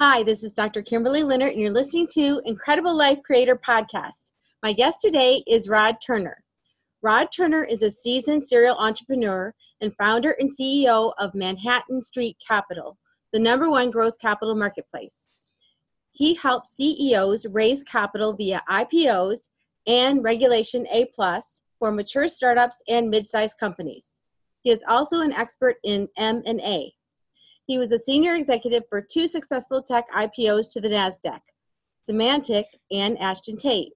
Hi, this is Dr. Kimberley Linert, and you're listening to Incredible Life Creator Podcast. My guest today is Rod Turner. Rod Turner is a seasoned serial entrepreneur and founder and CEO of Manhattan Street Capital, the number one growth capital marketplace. He helps CEOs raise capital via IPOs and Regulation A plus for mature startups and mid-sized companies. He is also an expert in M&A, he was a senior executive for two successful tech IPOs to the NASDAQ, Symantec and Ashton Tate.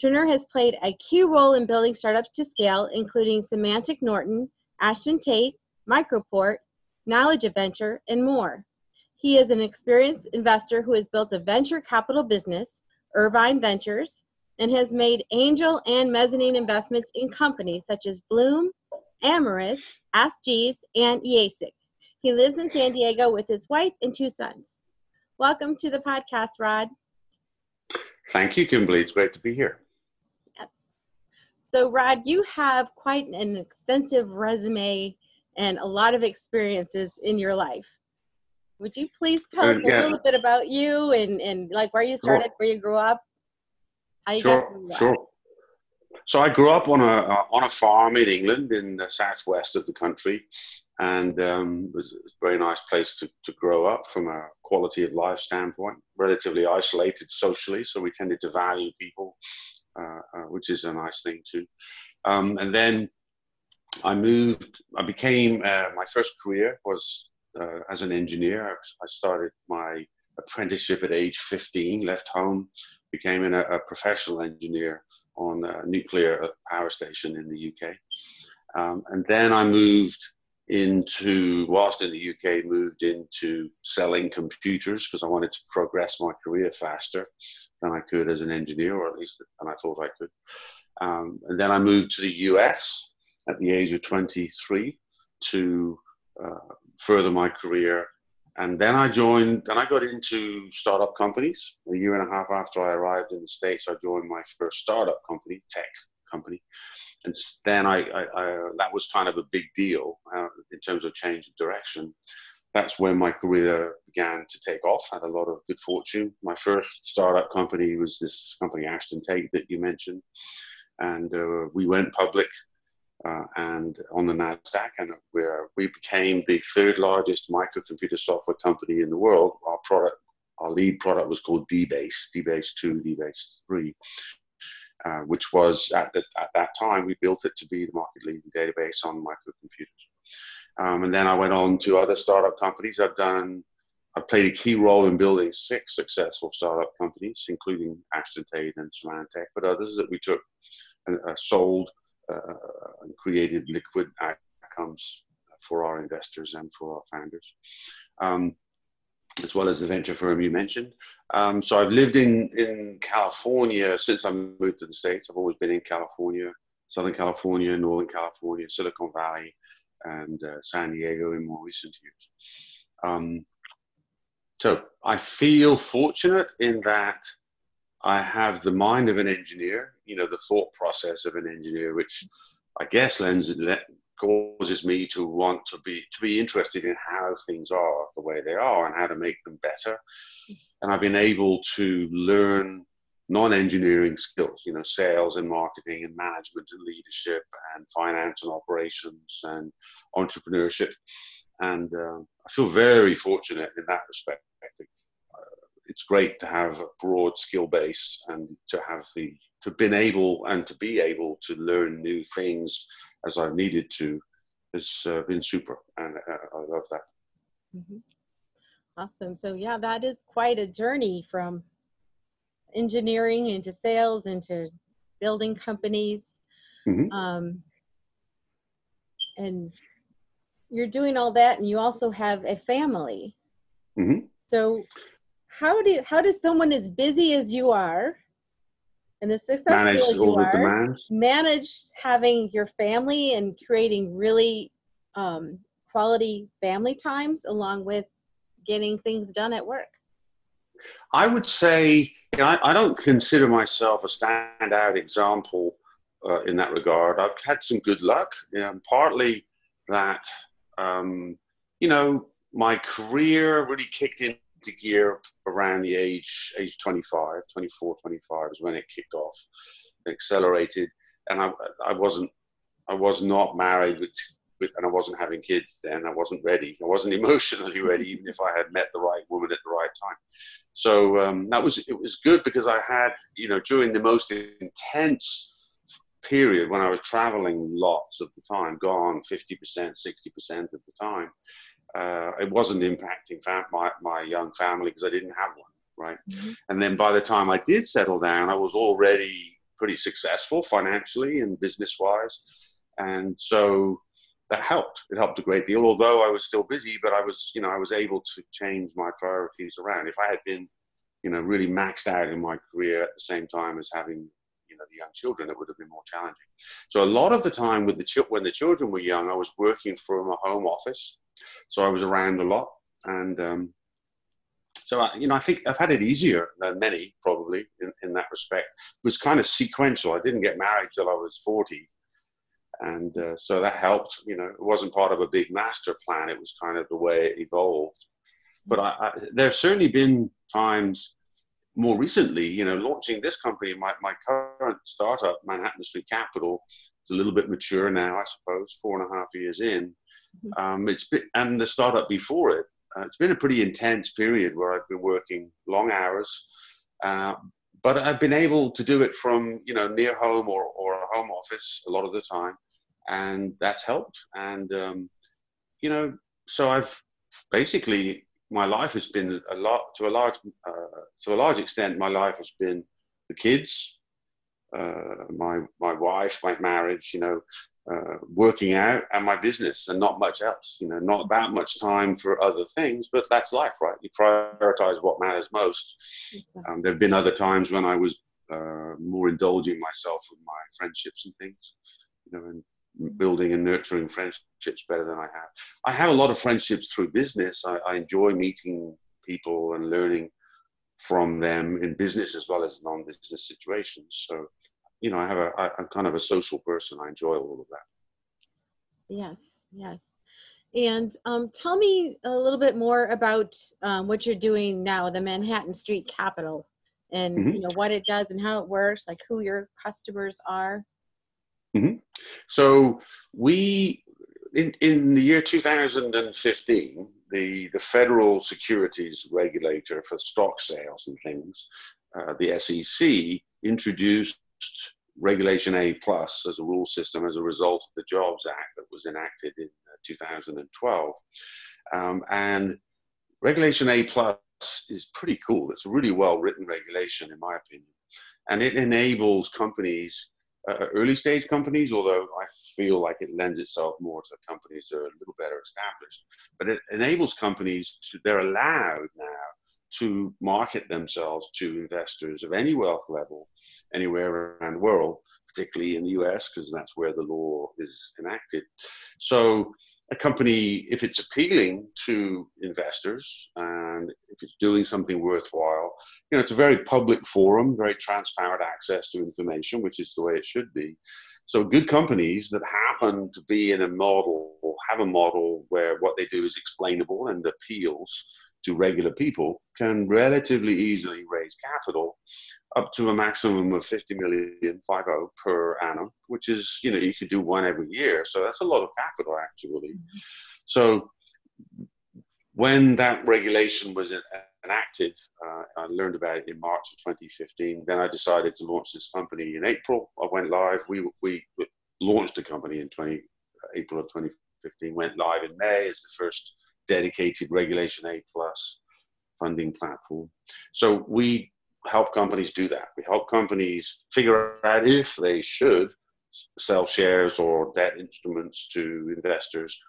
Turner has played a key role in building startups to scale, including Symantec Norton, Ashton Tate, Microport, Knowledge Adventure, and more. He is an experienced investor who has built a venture capital business, Irvine Ventures, and has made angel and mezzanine investments in companies such as Bloom, Amyris, AskJeeves, and EASIC. He lives in San Diego with his wife and two sons. Welcome to the podcast, Rod. Thank you, Kimberly. It's great to be here. Yes. So, Rod, you have quite an extensive resume and a lot of experiences in your life. Would you please tell uh, us yeah. a little bit about you and, and like where you started, sure. where you grew up? How you sure, sure. So I grew up on a uh, on a farm in England, in the southwest of the country, and um, it, was, a very nice place to, to grow up from a quality of life standpoint. Relatively isolated socially, so we tended to value people, uh, uh, which is a nice thing too. Um, and then I moved. I became uh, my first career was uh, as an engineer. I started my apprenticeship at age 15. Left home, became an, a professional engineer on a nuclear power station in the UK. Um, and then I moved into, whilst in the UK, moved into selling computers because I wanted to progress my career faster than I could as an engineer, or at least than I thought I could. Um, and then I moved to the US at the age of 23 to uh, further my career. And then I joined, and I got into startup companies. A year and a half after I arrived in the States, I joined my first startup company, tech company and then I, I, I, that was kind of a big deal uh, in terms of change of direction. That's when my career began to take off. I had a lot of good fortune. My first startup company was this company Ashton Tate that you mentioned, and uh, we went public uh, and on the Nasdaq, and we became the third largest microcomputer software company in the world. Our product, our lead product, was called DBase, DBase two, DBase three uh, which was at, the, at that time, we built it to be the market leading database on microcomputers. Um, and then I went on to other startup companies. I've done, I've played a key role in building six successful startup companies, including Ashton Tate and Symantec, but others that we took and uh, sold uh, and created liquid outcomes for our investors and for our founders. Um, as well as the venture firm you mentioned. Um, so I've lived in, in California since I moved to the States. I've always been in California, Southern California, Northern California, Silicon Valley, and uh, San Diego in more recent years. Um, so I feel fortunate in that I have the mind of an engineer, you know, the thought process of an engineer, which I guess lends, causes me to want to be to be interested in how things are the way they are and how to make them better. And i've been able to learn non-engineering skills you know sales and marketing and management and leadership and finance and operations and entrepreneurship. And uh, i feel very fortunate in that respect. Uh, it's great to have a broad skill base and to have the to been able and to be able to learn new things as I needed to has uh, been super, and uh, I love that. Mm-hmm. Awesome. So yeah, that is quite a journey from engineering into sales into building companies. Mm-hmm. Um, and you're doing all that, and you also have a family. Mm-hmm. So how do how does someone as busy as you are and as successful manage as you are, demands. manage having your family and creating really um, quality family times along with getting things done at work? I would say you know, I, I, don't consider myself a standout example uh, in that regard. I've had some good luck, you know, partly that um, you know my career really kicked in into gear around the age age 25, 24, 25 is when it kicked off, it accelerated, and I I wasn't I was not married with, with, and I wasn't having kids then. I wasn't ready. I wasn't emotionally ready, even if I had met the right woman at the right time. So um, that was it was good because I had you know during the most intense period when I was traveling lots of the time, gone 50%, 60% of the time, uh, it wasn't impacting my, my young family because I didn't have one, right? Mm-hmm. And then by the time I did settle down, I was already pretty successful financially and business wise. And so that helped. It helped a great deal, although I was still busy, but I was, you know, I was able to change my priorities around. If I had been, you know, really maxed out in my career at the same time as having, you know, the young children, it would have been more challenging. So a lot of the time with the when the children were young, I was working from a home office, so I was around a lot, and um, so I, you know, I think I've had it easier than many probably in, in that respect. It was kind of sequential. I didn't get married till I was forty, and uh, so that helped. You know, it wasn't part of a big master plan. It was kind of the way it evolved. But I, I, certainly been times more recently, you know, launching this company, my, my current startup, Manhattan Street Capital, is a little bit mature now, I suppose, four and a half years in. Um, it's been, and the startup before it, uh, it's been a pretty intense period where I've been working long hours, uh, but I've been able to do it from you know near home or, or a home office a lot of the time, and that's helped. And um, you know, so I've basically my life has been a lot to a large uh, to a large extent. My life has been the kids, uh, my my wife, my marriage. You know, uh, working out and my business, and not much else. You know, not that much time for other things. But that's life, right? You prioritize what matters most. Um, there have been other times when I was uh, more indulging myself with my friendships and things. You know, and building and nurturing friendships better than I have. I have a lot of friendships through business. I, I enjoy meeting people and learning from them in business as well as non-business situations. So, you know, I have a, I, I'm kind of a social person. I enjoy all of that. Yes, yes. And um, tell me a little bit more about um, what you're doing now, the Manhattan Street Capital, and mm-hmm. you know what it does and how it works, like who your customers are. Mm-hmm. So we, in, in the year 2015, the, the federal securities regulator for stock sales and things, uh, the SEC, introduced Regulation A plus as a rule system as a result of the Jobs Act that was enacted in uh, 2012. Um, and Regulation A plus is pretty cool. It's a really well written regulation, in my opinion. And it enables companies uh, early stage companies, although I feel like it lends itself more to companies that are a little better established. But it enables companies to, they're allowed now to market themselves to investors of any wealth level anywhere around the world, particularly in the US, because that's where the law is enacted. So a company, if it's appealing to investors and if it's doing something worthwhile, you know, it's a very public forum, very transparent access to information, which is the way it should be. So good companies that happen to be in a model or have a model where what they do is explainable and appeals to regular people can relatively easily raise capital up to a maximum of 50 million 50 per annum which is you know you could do one every year. So that's a lot of capital actually. Mm-hmm. so when that regulation was enacted uh, i learned about it in march of 2015 then i decided to launch this company in april. I went live. We, we launched the company in 20 april of 2015 went live in may as the first dedicated Regulation A plus funding platform. So we help companies do that. We help companies figure out if they should sell shares or debt instruments to investors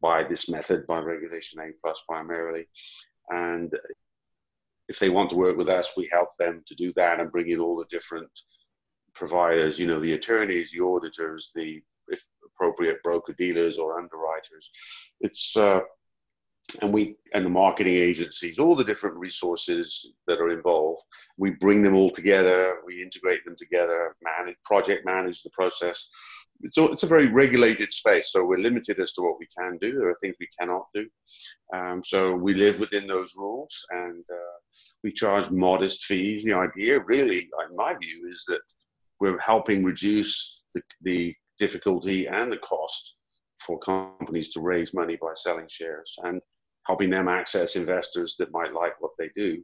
by this method, by Regulation A plus primarily. And if they want to work with us, we help them to do that and bring in all the different providers, you know, the attorneys, the auditors, the if appropriate broker dealers or underwriters. It's uh, and we and the marketing agencies, all the different resources that are involved, we bring them all together, we integrate them together, manage project manage the process, it's a, it's a very regulated space, so we're limited as to what we can do. There are things we cannot do. Um, so we live within those rules, and uh, we charge modest fees. The idea, really, in my view, is that we're helping reduce the, the difficulty and the cost for companies to raise money by selling shares and helping them access investors that might like what they do.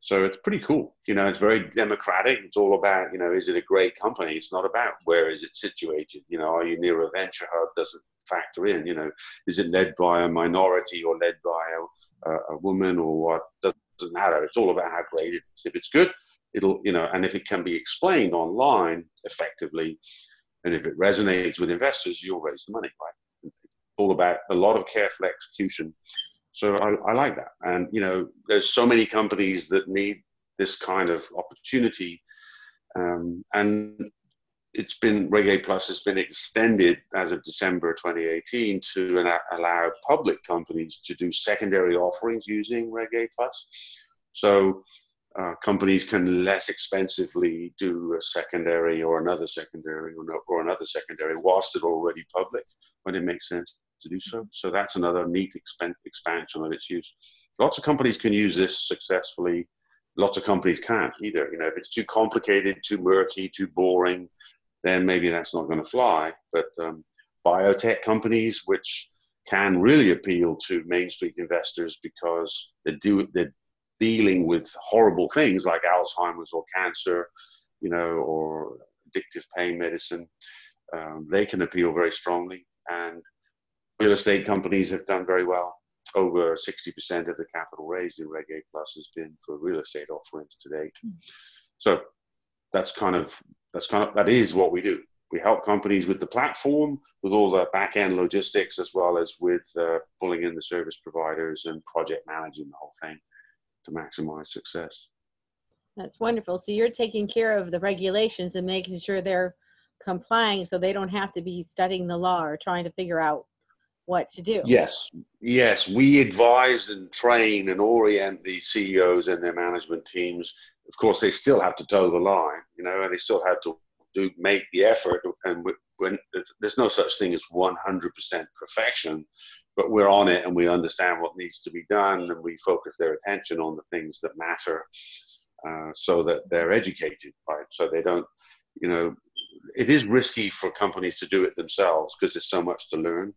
So it's pretty cool. You know, it's very democratic. It's all about, you know, is it a great company? It's not about where is it situated. You know, are you near a venture hub? Doesn't factor in. You know, is it led by a minority or led by a, a, woman or what? Doesn't matter. It's all about how great it is. If it's good, it'll, you know, and if it can be explained online effectively, and if it resonates with investors, you'll raise the money, right? It's all about a lot of careful execution so I, I like that. And, you know, there's so many companies that need this kind of opportunity. Um, and it's been Reg A Plus has been extended as of December 2018 to an, allow public companies to do secondary offerings using Reg A Plus. So uh, companies can less expensively do a secondary or another secondary or, no, or another secondary whilst they're already public when it makes sense to do so. So that's another neat expan- expansion of its use. Lots of companies can use this successfully. Lots of companies can't either. You know, if it's too complicated, too murky, too boring, then maybe that's not going to fly. But um, biotech companies, which can really appeal to Main Street investors because they do they're dealing with horrible things like Alzheimer's or cancer, you know, or addictive pain medicine. Um, they can appeal very strongly, and real estate companies have done very well. Over 60% of the capital raised in Reg A Plus has been for real estate offerings to date. Mm. So that's kind of that's kind of that is what we do. We help companies with the platform, with all the back end logistics, as well as with uh, pulling in the service providers and project managing the whole thing to maximize success. That's wonderful. So you're taking care of the regulations and making sure they're complying so they don't have to be studying the law or trying to figure out what to do. Yes, yes. We advise and train and orient the CEOs and their management teams. Of course, they still have to toe the line, you know, and they still have to do make the effort. And when there's no such thing as 100% perfection, but we're on it and we understand what needs to be done, and we focus their attention on the things that matter, uh, so that they're educated, right? So they don't, you know, it is risky for companies to do it themselves because there's so much to learn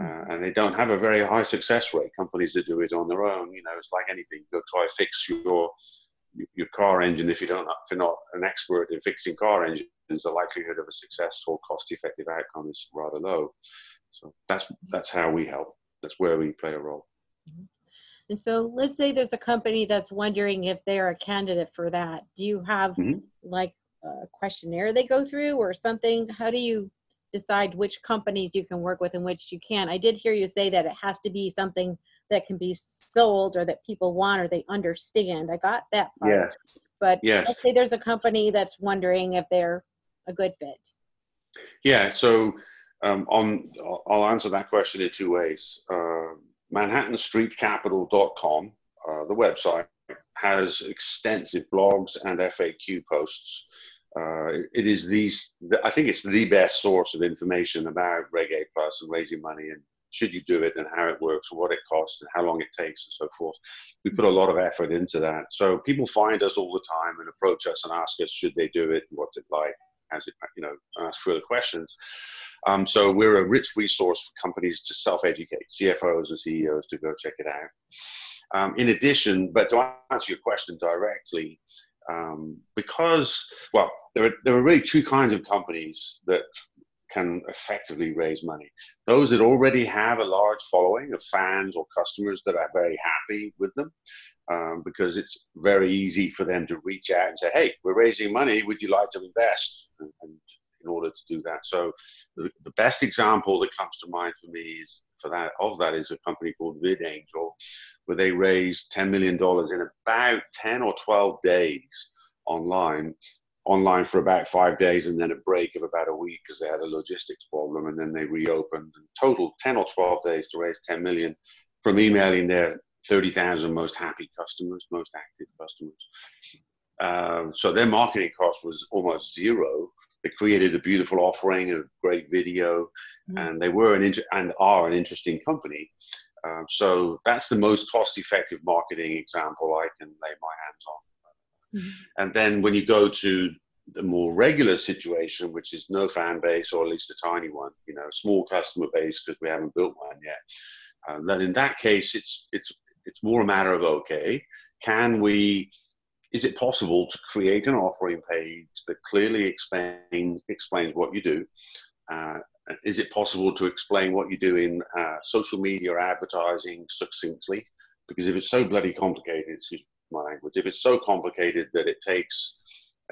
uh, and they don't have a very high success rate. Companies that do it on their own, you know, it's like anything. You go try to fix your your car engine if you don't if you're not an expert in fixing car engines. The likelihood of a successful, cost-effective outcome is rather low. So that's that's how we help. That's where we play a role. Mm-hmm. And so, let's say there's a company that's wondering if they're a candidate for that. Do you have mm-hmm. like a questionnaire they go through or something? How do you decide which companies you can work with and which you can't. I did hear you say that it has to be something that can be sold or that people want or they understand. I got that part. Yeah. But yes. let's say there's a company that's wondering if they're a good fit. Yeah. So um, on, I'll answer that question in two ways. Uh, ManhattanStreetCapital.com, uh, the website, has extensive blogs and FAQ posts uh, it is these. I think it's the best source of information about Reg A Plus and raising money and should you do it and how it works and what it costs and how long it takes and so forth. We put a lot of effort into that. So people find us all the time and approach us and ask us should they do it, what's it like, how's it, you know, ask further questions. Um, so we're a rich resource for companies to self-educate, CFOs and CEOs to go check it out. Um, in addition, but to answer your question directly, um, because, well, there are, there are really two kinds of companies that can effectively raise money. Those that already have a large following of fans or customers that are very happy with them, um, because it's very easy for them to reach out and say, "Hey, we're raising money. Would you like to invest?" And, and in order to do that, so the, the, best example that comes to mind for me is for that of that is a company called VidAngel, where they raised $10 million in about 10 or 12 days online online for about five days and then a break of about a week because they had a logistics problem and then they reopened and total 10 or 12 days to raise 10 million from emailing their 30,000 most happy customers, most active customers. Um, so their marketing cost was almost zero they created a beautiful offering, a great video, mm-hmm. and they were an inter- and are an interesting company. Uh, so that's the most cost-effective marketing example I can lay my hands on. Mm-hmm. And then when you go to the more regular situation, which is no fan base or at least a tiny one, you know, small customer base because we haven't built one yet. Uh, then in that case, it's it's it's more a matter of okay, can we? Is it possible to create an offering page that clearly explain, explains what you do? Uh, is it possible to explain what you do in uh, social media or advertising succinctly? Because if it's so bloody complicated, excuse my language, if it's so complicated that it takes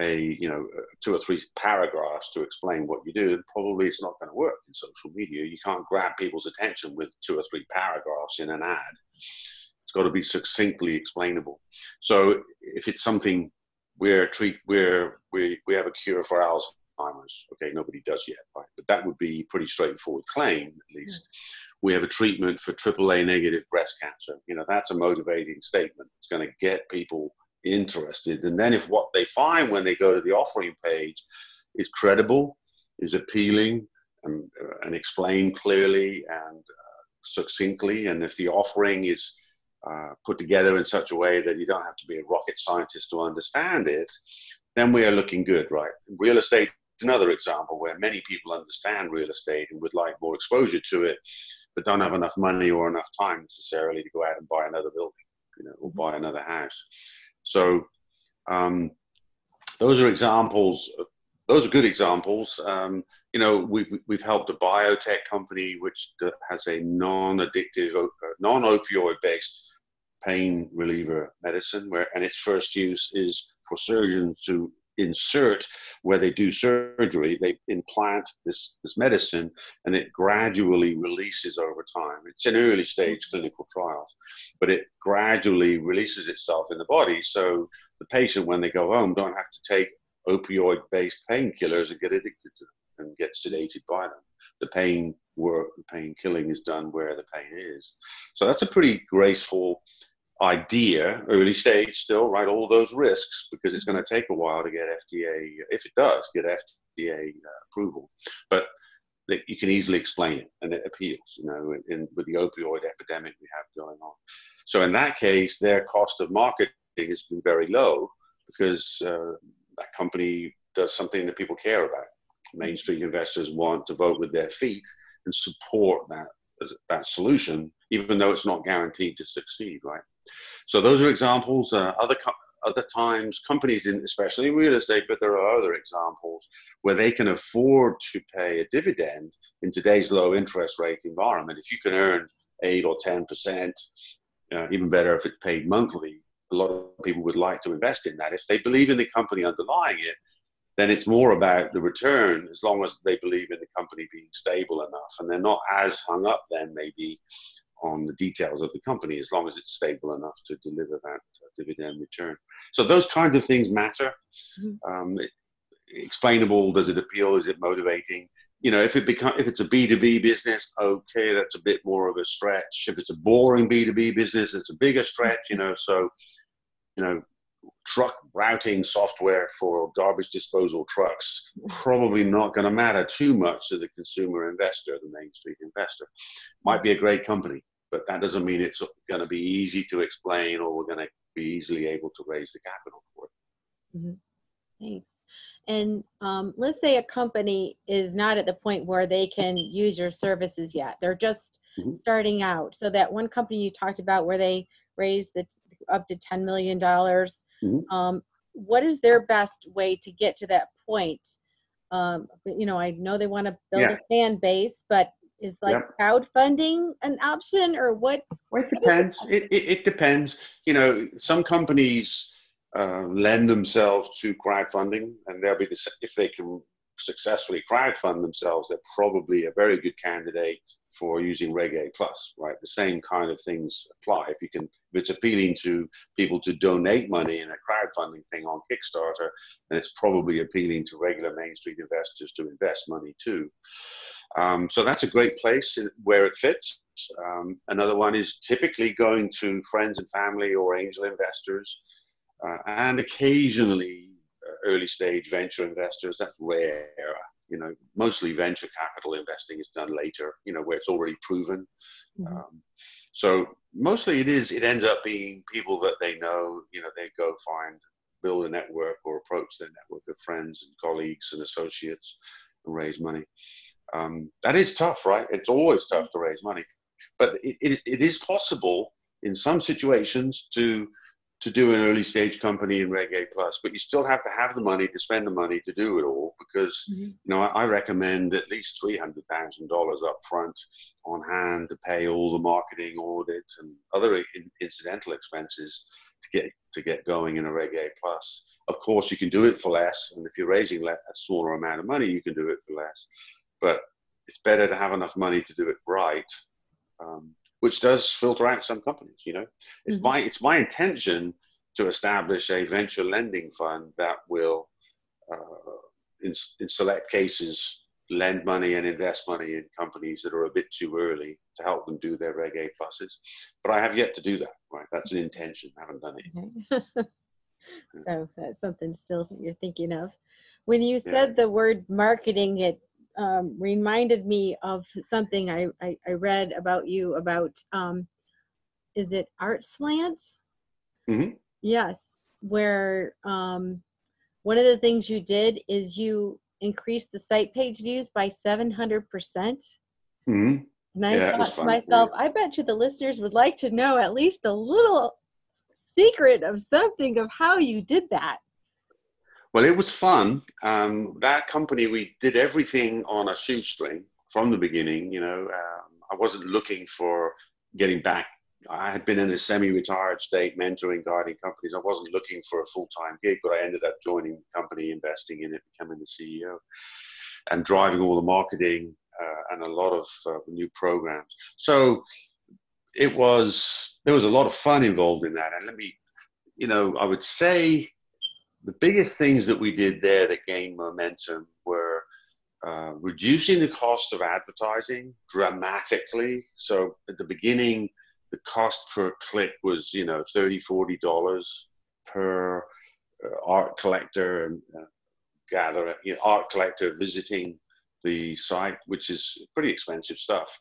a you know two or three paragraphs to explain what you do, then probably it's not going to work in social media. You can't grab people's attention with two or three paragraphs in an ad. It's got to be succinctly explainable. So if it's something we're treat we're we we have a cure for Alzheimer's, okay, nobody does yet, right? But that would be pretty straightforward claim at least. We have a treatment for AAA negative breast cancer. You know, that's a motivating statement. It's going to get people interested. And then if what they find when they go to the offering page is credible, is appealing, and, uh, and explained clearly and uh, succinctly, and if the offering is uh, put together in such a way that you don't have to be a rocket scientist to understand it, then we are looking good, right? Real estate is another example where many people understand real estate and would like more exposure to it, but don't have enough money or enough time necessarily to go out and buy another building, you know, or buy another house. So um, those are examples. Those are good examples. Um, you know, we've we've helped a biotech company which has a non-addictive, uh, non-opioid-based pain reliever medicine, where and its first use is for surgeons to insert where they do surgery, they implant this, this medicine and it gradually releases over time. It's an early stage mm-hmm. clinical trials, but it gradually releases itself in the body. So the patient, when they go home, don't have to take opioid based painkillers and get addicted to them and get sedated by them. The pain work, the pain killing is done where the pain is. So that's a pretty graceful idea, early stage still, right? All those risks because it's going to take a while to get FDA, if it does get FDA uh, approval. But you can easily explain it and it appeals, you know, in, in, with the opioid epidemic we have going on. So in that case, their cost of marketing has been very low because uh, that company does something that people care about. Main Street investors want to vote with their feet and support that that solution, even though it's not guaranteed to succeed, right? So those are examples. Uh, other other times, companies, especially in real estate, but there are other examples where they can afford to pay a dividend in today's low interest rate environment. If you can earn eight or ten percent, uh, even better if it's paid monthly. A lot of people would like to invest in that if they believe in the company underlying it. Then it's more about the return as long as they believe in the company being stable enough, and they're not as hung up then maybe on the details of the company as long as it's stable enough to deliver that uh, dividend return. So those kinds of things matter. Mm-hmm. Um, it, explainable, does it appeal, is it motivating? You know, if it become if it's a B two B business, okay, that's a bit more of a stretch. If it's a boring B two B business, it's a bigger stretch. You know, so you know, truck routing software for garbage disposal trucks probably not going to matter too much to the consumer investor, the Main Street investor. Might be a great company, but that doesn't mean it's going to be easy to explain or we're going to be easily able to raise the capital for it. Mm-hmm. Thanks. And um, let's say a company is not at the point where they can use your services yet. They're just mm-hmm. starting out. So that one company you talked about where they raised the up to $10 million, mm-hmm. um, what is their best way to get to that point? Um, you know, I know they want to build yeah. a fan base, but is like yep. crowdfunding an option or what? Well, it depends. It, it, it, depends. You know, some companies uh, lend themselves to crowdfunding, and they'll be the, if they can successfully crowdfund themselves, they're probably a very good candidate for using Reg A Plus, right? The same kind of things apply. If you can, if it's appealing to people to donate money in a crowdfunding thing on Kickstarter, then it's probably appealing to regular Main Street investors to invest money too. Um, so that's a great place where it fits. Um, another one is typically going to friends and family or angel investors, uh, and occasionally early stage venture investors. That's rare. You know, mostly venture capital investing is done later. You know, where it's already proven. Mm-hmm. Um, so mostly it is. It ends up being people that they know. You know, they go find, build a network or approach their network of friends and colleagues and associates and raise money. Um, that is tough, right? It's always tough to raise money, but it, it, it is possible in some situations to to do an early stage company in Reg A Plus, but you still have to have the money to spend the money to do it all because mm-hmm. you know I, I, recommend at least three hundred thousand dollars up front on hand to pay all the marketing audit and other in, incidental expenses to get to get going in a Reg A Plus. Of course, you can do it for less, and if you're raising a smaller amount of money, you can do it for less. But it's better to have enough money to do it right. Um, which does filter out some companies. You know, it's mm-hmm. my it's my intention to establish a venture lending fund that will, uh, in, in select cases, lend money and invest money in companies that are a bit too early to help them do their Reg A pluses. But I have yet to do that. Right, that's an intention. I haven't done it. Okay. so that's something still you're thinking of. When you said yeah. the word marketing, it um, reminded me of something I, I, I, read about you about um, is it art slant mm-hmm. yes where um, one of the things you did is you increased the site page views by 700% mm-hmm. and i yeah, thought to myself i bet you the listeners would like to know at least a little secret of something of how you did that well, it was fun. Um, that company, we did everything on a shoestring from the beginning. You know, um, I wasn't looking for getting back. I had been in a semi-retired state, mentoring, guiding companies. I wasn't looking for a full-time gig, but I ended up joining the company, investing in it, becoming the CEO, and driving all the marketing uh, and a lot of uh, new programs. So it was there was a lot of fun involved in that. And let me, you know, I would say the biggest things that we did there that gained momentum were uh, reducing the cost of advertising dramatically. So at the beginning, the cost per click was, you know, 30, 40 dollars per uh, art collector and uh, gatherer, you know, art collector visiting the site, which is pretty expensive stuff.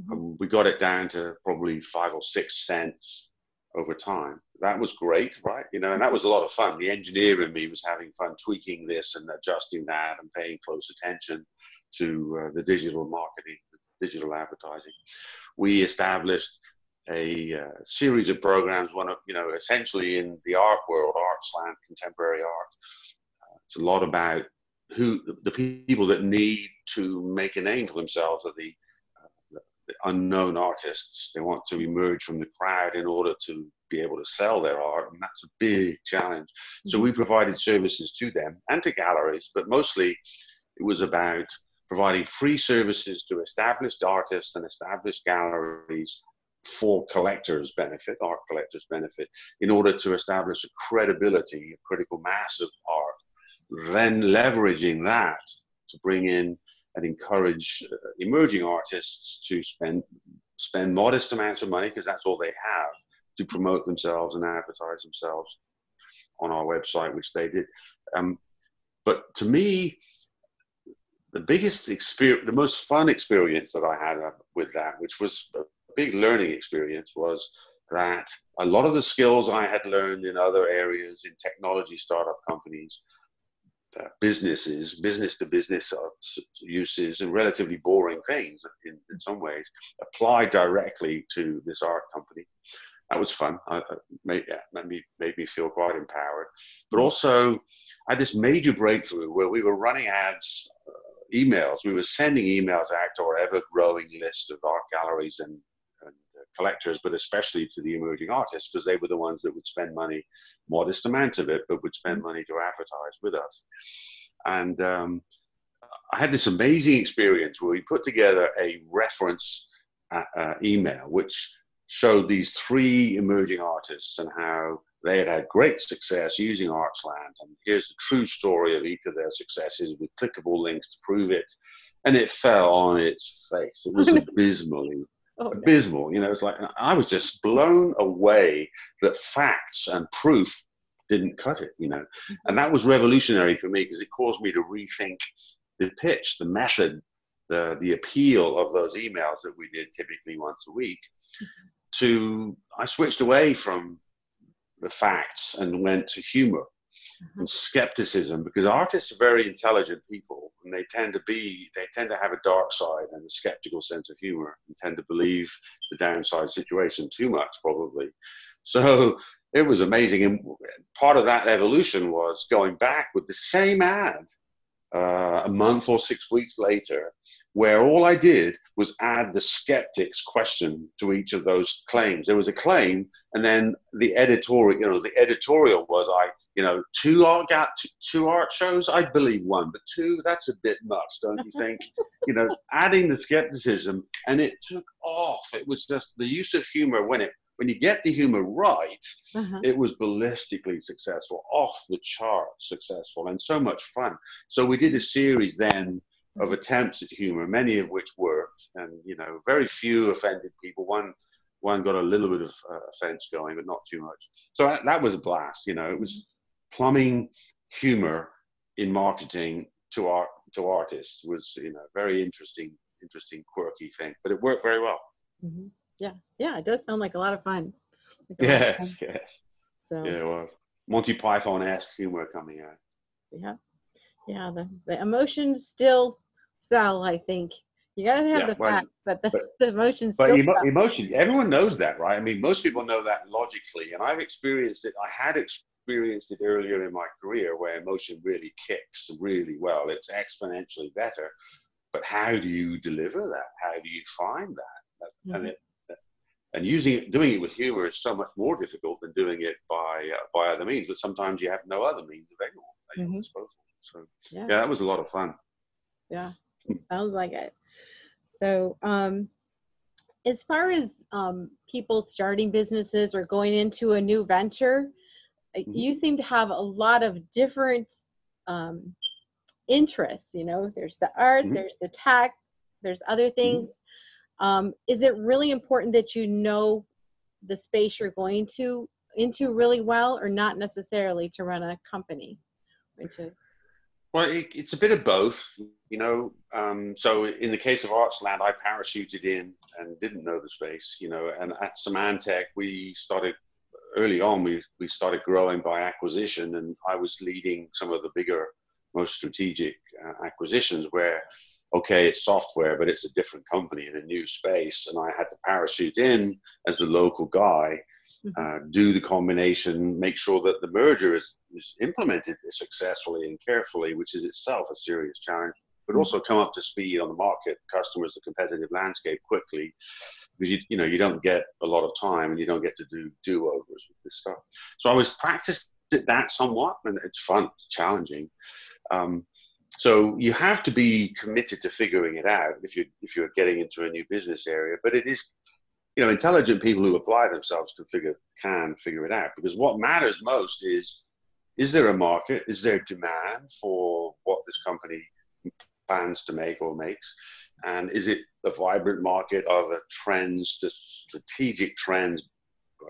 Mm-hmm. Um, we got it down to probably five or six cents over time. That was great, right? You know, and that was a lot of fun. The engineer in me was having fun tweaking this and adjusting that and paying close attention to uh, the digital marketing, digital advertising. We established a uh, series of programs, one of, you know, essentially in the art world, ArtSlant, contemporary art. Uh, it's a lot about who the people that need to make a name for themselves are the unknown artists. They want to emerge from the crowd in order to be able to sell their art, and that's a big challenge. So we mm-hmm. provided services to them and to galleries, but mostly it was about providing free services to established artists and established galleries for collectors' benefit, art collectors' benefit, in order to establish a credibility, a critical mass of art, then leveraging that to bring in and encourage uh, emerging artists to spend spend modest amounts of money because that's all they have to promote themselves and advertise themselves on our website, which they did. Um, but to me, the biggest experience, the most fun experience that I had with that, which was a big learning experience, was that a lot of the skills I had learned in other areas in technology startup companies uh, businesses, business to business uses, and relatively boring things in, in some ways, apply directly to this art company. That was fun. I, made, made, me, made me feel quite empowered. But also, I had this major breakthrough where we were running ads, uh, emails. We were sending emails out to our ever growing list of art galleries and collectors, but especially to the emerging artists, because they were the ones that would spend money, modest amount of it, but would spend money to advertise with us. And um, I had this amazing experience where we put together a reference uh, uh, email, which showed these three emerging artists and how they had had great success using ArtSlant. And here's the true story of each of their successes with clickable links to prove it. And it fell on its face. It was abysmally oh, abysmal. No. You know, it's like I was just blown away that facts and proof didn't cut it, you know. Mm-hmm. And that was revolutionary for me because it caused me to rethink the pitch, the method, the the appeal of those emails that we did typically once a week. Mm-hmm. To I switched away from the facts and went to humor. And skepticism because artists are very intelligent people and they tend to be they tend to have a dark side and a skeptical sense of humor and tend to believe the downside situation too much probably so it was amazing and part of that evolution was going back with the same ad uh, a month or six weeks later where all I did was add the skeptic's question to each of those claims. There was a claim, and then the editorial, you know, the editorial was I, you know, two art got two art shows. I believe one, but two, that's a bit much, don't you think? you know, adding the skepticism, and it took off. It was just the use of humor when it when you get the humor right, uh-huh. it was ballistically successful, off the charts successful, and so much fun. So we did a series then of attempts at humor, many of which worked, and you know, very few offended people. One one got a little bit of uh, offense going, but not too much. So that, that was a blast. You know, it was plumbing humor in marketing to art to artists was you know very interesting, interesting, quirky thing. But it worked very well. Mm-hmm. Yeah, yeah, it does sound like a lot of fun. Like yeah, fun. yeah. So yeah, it was Monty Python esque humor coming out. Yeah, yeah. The the emotions still sell. I think you gotta have yeah, the well, facts, but the, but, the emotions. But emo- emotion, everyone knows that, right? I mean, most people know that logically, and I've experienced it. I had experienced it earlier in my career where emotion really kicks really well. It's exponentially better. But how do you deliver that? How do you find that? Mm-hmm. And it, and using it, doing it with humor is so much more difficult than doing it by uh, by other means. But sometimes you have no other means available at your mm-hmm. disposal. So yeah. yeah, that was a lot of fun. Yeah, sounds like it. So, um, as far as um, people starting businesses or going into a new venture. You seem to have a lot of different um, interests. You know, there's the art, mm-hmm. there's the tech, there's other mm-hmm. things. Mm-hmm. Um, is it really important that you know the space you're going to into really well, or not necessarily to run a company? Into well, it, it's a bit of both, you know. Um, so in the case of ArtSlant, I parachuted in and didn't know the space, you know. And at Symantec, we started early on. We we started growing by acquisition, and I was leading some of the bigger, most strategic uh, acquisitions where. Okay, it's software, but it's a different company in a new space, and I had to parachute in as the local guy Mm-hmm. uh, do the combination, make sure that the merger is, is implemented successfully and carefully, which is itself a serious challenge, but also come up to speed on the market, customers, the competitive landscape quickly, because you, you know you don't get a lot of time and you don't get to do do-overs with this stuff. So I was practiced at that somewhat, and it's fun, it's challenging. Um, so you have to be committed to figuring it out if you if you're getting into a new business area. But it is you know, intelligent people who apply themselves can figure can figure it out because what matters most is is there a market? Is there demand for what this company plans to make or makes? And is it a vibrant market of the trends, the strategic trends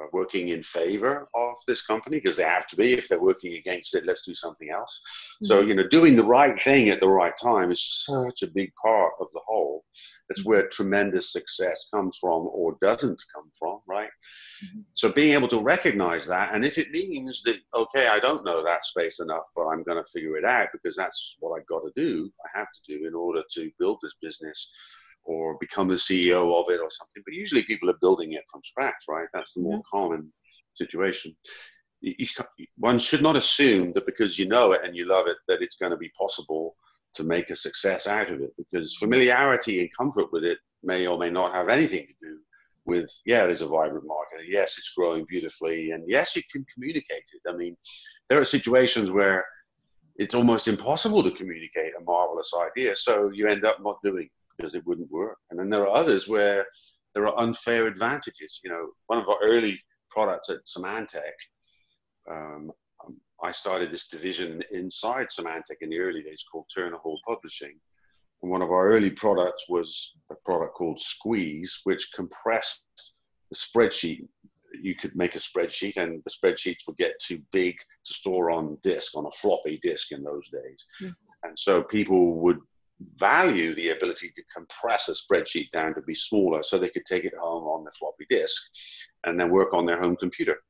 uh, working in favor of this company? Because they have to be. If they're working against it, let's do something else. Mm-hmm. So, you know, doing the right thing at the right time is such a big part of the whole. That's where tremendous success comes from or doesn't come from, right? Mm-hmm. So being able to recognize that, and if it means that, okay, I don't know that space enough, but I'm going to figure it out because that's what I've got to do, I have to do in order to build this business or become the CEO of it or something. But usually people are building it from scratch, right? That's the more mm-hmm. common situation. You, you, one should not assume that because you know it and you love it, that it's going to be possible to make a success out of it because familiarity and comfort with it may or may not have anything to do with yeah there's a vibrant market. Yes it's growing beautifully. And yes you can communicate it. I mean there are situations where it's almost impossible to communicate a marvelous idea so you end up not doing it because it wouldn't work. And then there are others where there are unfair advantages. You know one of our early products at Symantec um, I started this division inside Symantec in the early days called Turner Hall Publishing. One of our early products was a product called Squeeze, which compressed the spreadsheet you could make a spreadsheet, and the spreadsheets would get too big to store on disk on a floppy disk in those days, mm-hmm. and so people would value the ability to compress a spreadsheet down to be smaller so they could take it home on the floppy disk and then work on their home computer.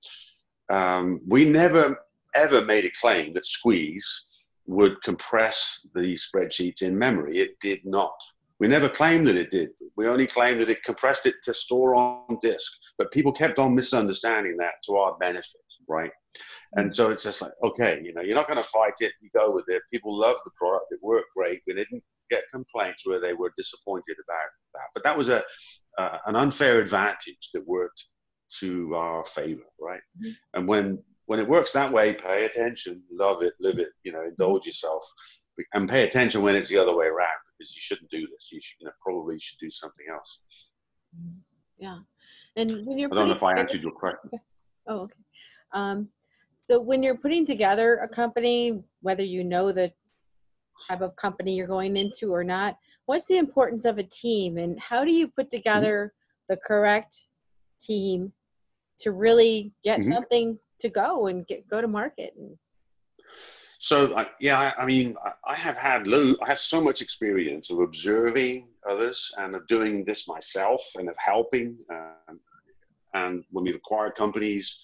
Um, we never ever made a claim that Squeeze would compress the spreadsheets in memory. It did not. We never claimed that it did. We only claimed that it compressed it to store on disk. But people kept on misunderstanding that to our benefit, right? And so it's just like, okay, you know, you're not going to fight it. You go with it. People love the product. It worked great. We didn't get complaints where they were disappointed about that. But that was a uh, an unfair advantage that worked to our favor, right? Mm-hmm. And when when it works that way, pay attention, love it, live it, you know, indulge yourself, and pay attention when it's the other way around because you shouldn't do this. You should, you know, probably should do something else. Mm-hmm. Yeah, and when you're I don't know if I answered your question. Okay. Oh, okay. Um, so when you're putting together a company, whether you know the type of company you're going into or not, what's the importance of a team, and how do you put mm-hmm. together mm-hmm. the correct team to really get mm-hmm. something to go and get go to market and so uh, yeah I, I, mean I, have had lo- I have so much experience of observing others and of doing this myself and of helping um, and when we've acquired companies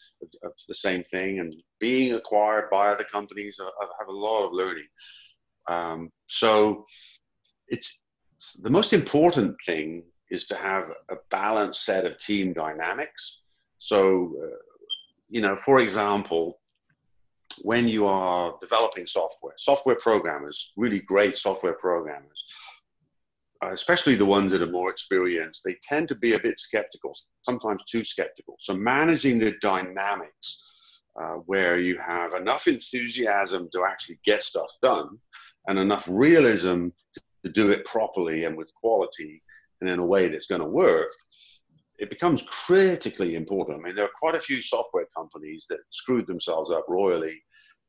the same thing and being acquired by other companies I, I have a lot of learning. Um, so it's the most important thing is to have a balanced set of team dynamics. So uh, you know, for example, when you are developing software, software programmers, really great software programmers, uh, especially the ones that are more experienced, they tend to be a bit skeptical, sometimes too skeptical. So managing the dynamics uh, where you have enough enthusiasm to actually get stuff done and enough realism to, to do it properly and with quality and in a way that's going to work it becomes critically important. I mean, there are quite a few software companies that screwed themselves up royally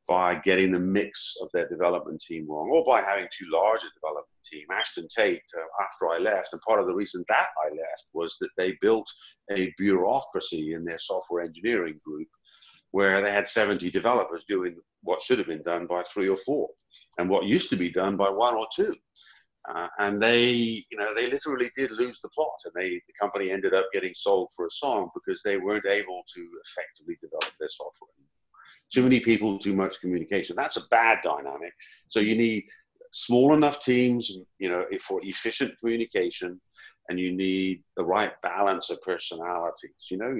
by getting the mix of their development team wrong or by having too large a development team. Ashton Tate, uh, after I left, and part of the reason that I left was that they built a bureaucracy in their software engineering group where they had 70 developers doing what should have been done by three or four and what used to be done by one or two. Uh, and they, you know, they literally did lose the plot, and they, the company ended up getting sold for a song because they weren't able to effectively develop their software. Too many people, too much communication. That's a bad dynamic. So you need small enough teams, you know, for efficient communication, and you need the right balance of personalities. You know,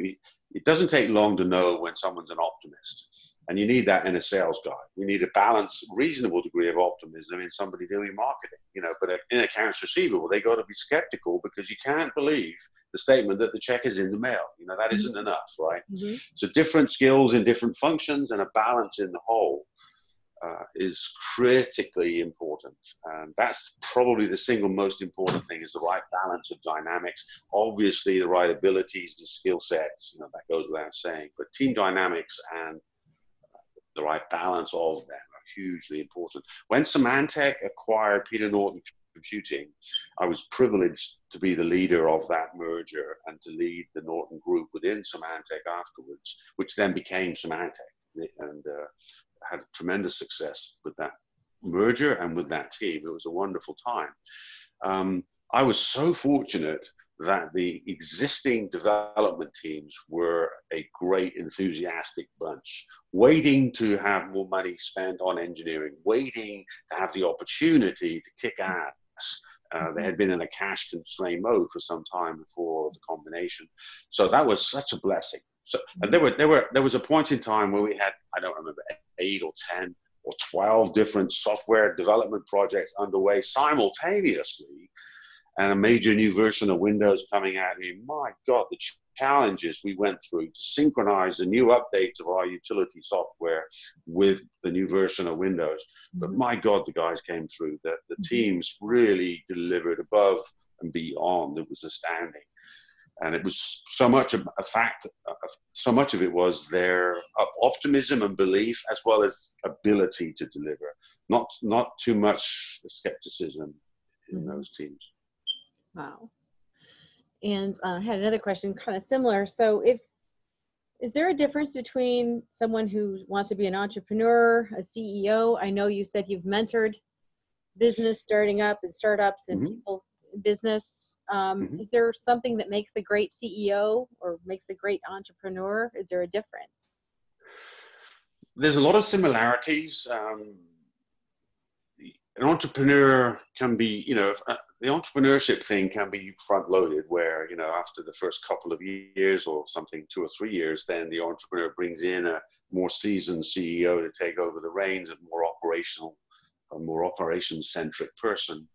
it doesn't take long to know when someone's an optimist and you need that in a sales guy. You need a balanced, reasonable degree of optimism in somebody doing marketing. You know, but in accounts receivable, they got to be skeptical because you can't believe the statement that the check is in the mail. You know, that mm-hmm. isn't enough, right? Mm-hmm. So different skills in different functions and a balance in the whole uh, is critically important. And that's probably the single most important thing is the right balance of dynamics. Obviously, the right abilities and skill sets, you know, that goes without saying. But team dynamics and the right balance of them are hugely important. When Symantec acquired Peter Norton Computing, I was privileged to be the leader of that merger and to lead the Norton Group within Symantec afterwards, which then became Symantec and uh, had tremendous success with that merger and with that team. It was a wonderful time. Um, I was so fortunate that the existing development teams were a great enthusiastic bunch, waiting to have more money spent on engineering, waiting to have the opportunity to kick ass. Uh, they had been in a cash constrained mode for some time before the combination, so that was such a blessing. So, and there were there were there was a point in time where we had I don't remember eight or ten or twelve different software development projects underway simultaneously and a major new version of Windows coming out. I mean, my God, the challenges we went through to synchronize the new updates of our utility software with the new version of Windows. But mm-hmm. my God, the guys came through. The, the mm-hmm. teams really delivered above and beyond. It was astounding. And it was so much of a fact, uh, so much of it was their optimism and belief, as well as ability to deliver. Not, not too much skepticism in mm-hmm. those teams. Wow. And uh, I had another question kind of similar. So if is there a difference between someone who wants to be an entrepreneur, a CEO? I know you said you've mentored business starting up and startups and mm-hmm. people business. Um, mm-hmm. Is there something that makes a great CEO or makes a great entrepreneur? Is there a difference? There's a lot of similarities. Um, an entrepreneur can be, you know, uh, the entrepreneurship thing can be front loaded where, you know, after the first couple of years or something, two or three years, then the entrepreneur brings in a more seasoned CEO to take over the reins, a more operational, a more operation centric person.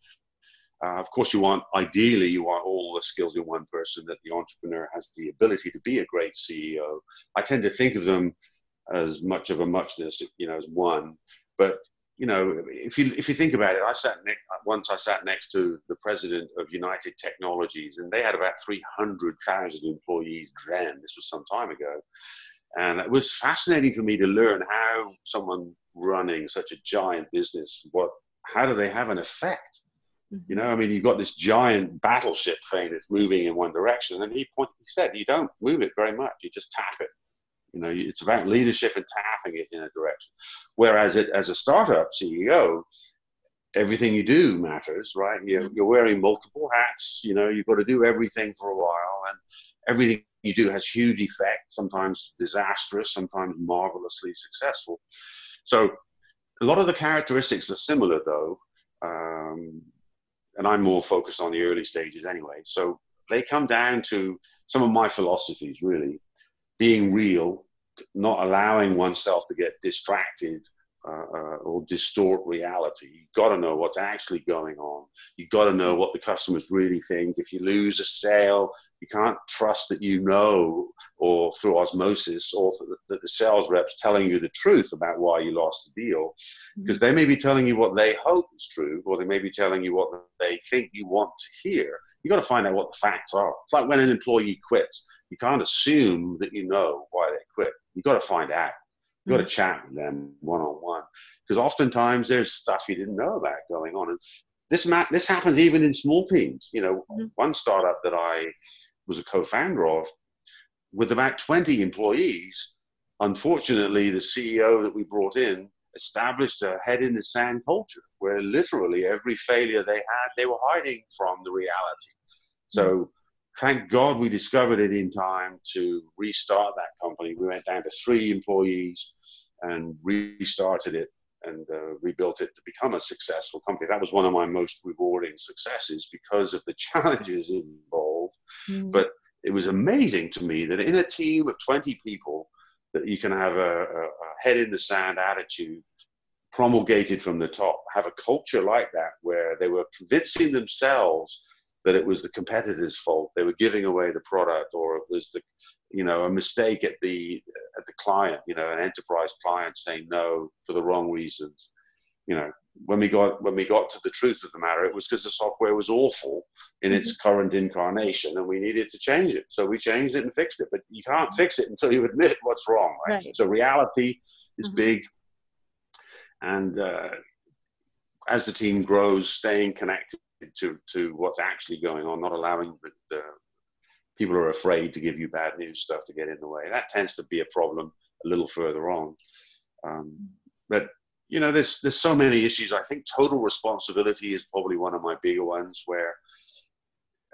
Uh, of course, you want, ideally, you want all the skills in one person that the entrepreneur has the ability to be a great CEO. I tend to think of them as much of a muchness, you know, as one. But you know, if you if you think about it, I sat next once. I sat next to the president of United Technologies, and they had about three hundred thousand employees then. This was some time ago, and it was fascinating for me to learn how someone running such a giant business, what how do they have an effect? You mm-hmm. know, I mean, you've got this giant battleship thing that's moving in one direction, and he point, he said, you don't move it very much; you just tap it. You know, it's about leadership and tapping it in a direction. Whereas it, as a startup CEO, everything you do matters, right? You're, mm-hmm. you're wearing multiple hats. You know, you've got to do everything for a while, and everything you do has huge effect. Sometimes disastrous, sometimes marvelously successful. So, a lot of the characteristics are similar, though. Um, and I'm more focused on the early stages anyway. So they come down to some of my philosophies, really being real, not allowing oneself to get distracted uh, uh, or distort reality. You've got to know what's actually going on. You've got to know what the customers really think. If you lose a sale, you can't trust that you know or through osmosis or that the sales rep's telling you the truth about why you lost the deal because mm-hmm. they may be telling you what they hope is true or they may be telling you what they think you want to hear. You've got to find out what the facts are. It's like when an employee quits you can't assume that you know why they quit. You've got to find out. You've got to mm. chat with them one on one. Because oftentimes there's stuff you didn't know about going on. And this, ma- this happens even in small teams. You know, mm-hmm. one startup that I was a co founder of, with about 20 employees, unfortunately, the CEO that we brought in established a head in the sand culture where literally every failure they had, they were hiding from the reality. So thank God we discovered it in time to restart that company. We went down to three employees and restarted it and uh, rebuilt it to become a successful company. That was one of my most rewarding successes because of the challenges involved. Mm. But it was amazing to me that in a team of 20 people, that you can have a, a, a head in the sand attitude promulgated from the top, have a culture like that where they were convincing themselves that it was the competitor's fault. They were giving away the product, or it was the, you know, a mistake at the at the client. You know, an enterprise client saying no for the wrong reasons. You know, when we got when we got to the truth of the matter, it was because the software was awful in its mm-hmm. current incarnation, and we needed to change it. So we changed it and fixed it. But you can't fix it until you admit what's wrong. Right? right. So reality is mm-hmm. big, and uh, as the team grows, staying connected to, to what's actually going on, not allowing the, people are afraid to give you bad news stuff to get in the way. That tends to be a problem a little further on. Um, but you know, there's there's so many issues. I think total responsibility is probably one of my bigger ones. Where,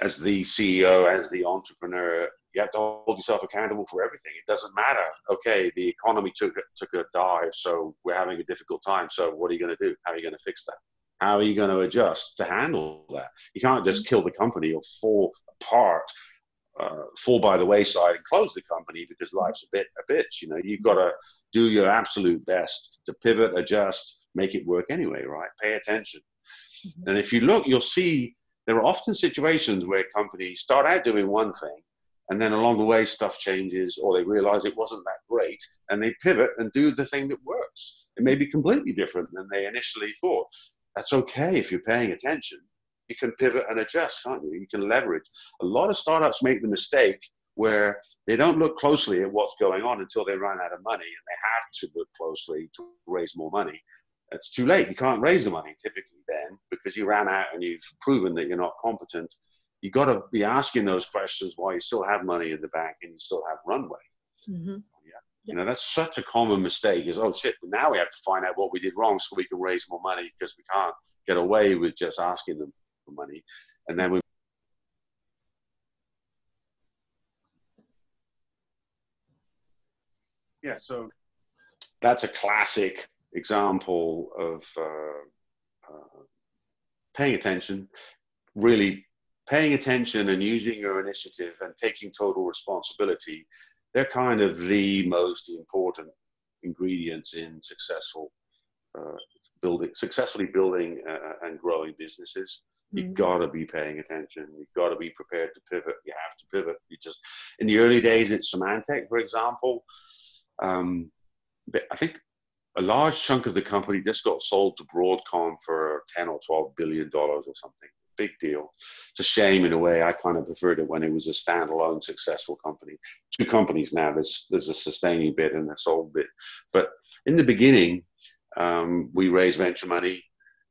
as the CEO, as the entrepreneur, you have to hold yourself accountable for everything. It doesn't matter. Okay, the economy took took a dive, so we're having a difficult time. So what are you going to do? How are you going to fix that? How are you going to adjust to handle that? You can't just kill the company or fall apart, uh, fall by the wayside and close the company because life's a bit a bitch. You know, you've got to do your absolute best to pivot, adjust, make it work anyway, right? Pay attention. Mm-hmm. And if you look, you'll see there are often situations where companies start out doing one thing and then along the way stuff changes or they realize it wasn't that great and they pivot and do the thing that works it may be completely different than they initially thought that's okay if you're paying attention. You can pivot and adjust, can't you? You can leverage. A lot of startups make the mistake where they don't look closely at what's going on until they run out of money and they have to look closely to raise more money. It's too late. You can't raise the money typically then because you ran out and you've proven that you're not competent. You've got to be asking those questions while you still have money in the bank and you still have runway. Mm-hmm. You know, that's such a common mistake is, oh shit, now we have to find out what we did wrong so we can raise more money because we can't get away with just asking them for money. And then we Yeah, so that's a classic example of uh, uh, paying attention, really paying attention and using your initiative and taking total responsibility. They're kind of the most important ingredients in successful uh, building, successfully building uh, and growing businesses. You mm-hmm. gotta be paying attention. You've gotta be prepared to pivot. You have to pivot. You just in the early days at Symantec, for example, um, I think a large chunk of the company just got sold to Broadcom for 10 or 12 billion dollars or something. Big deal. It's a shame in a way. I kind of preferred it when it was a standalone successful company. Two companies now. There's there's a sustaining bit and a sold bit. But in the beginning, um, we raised venture money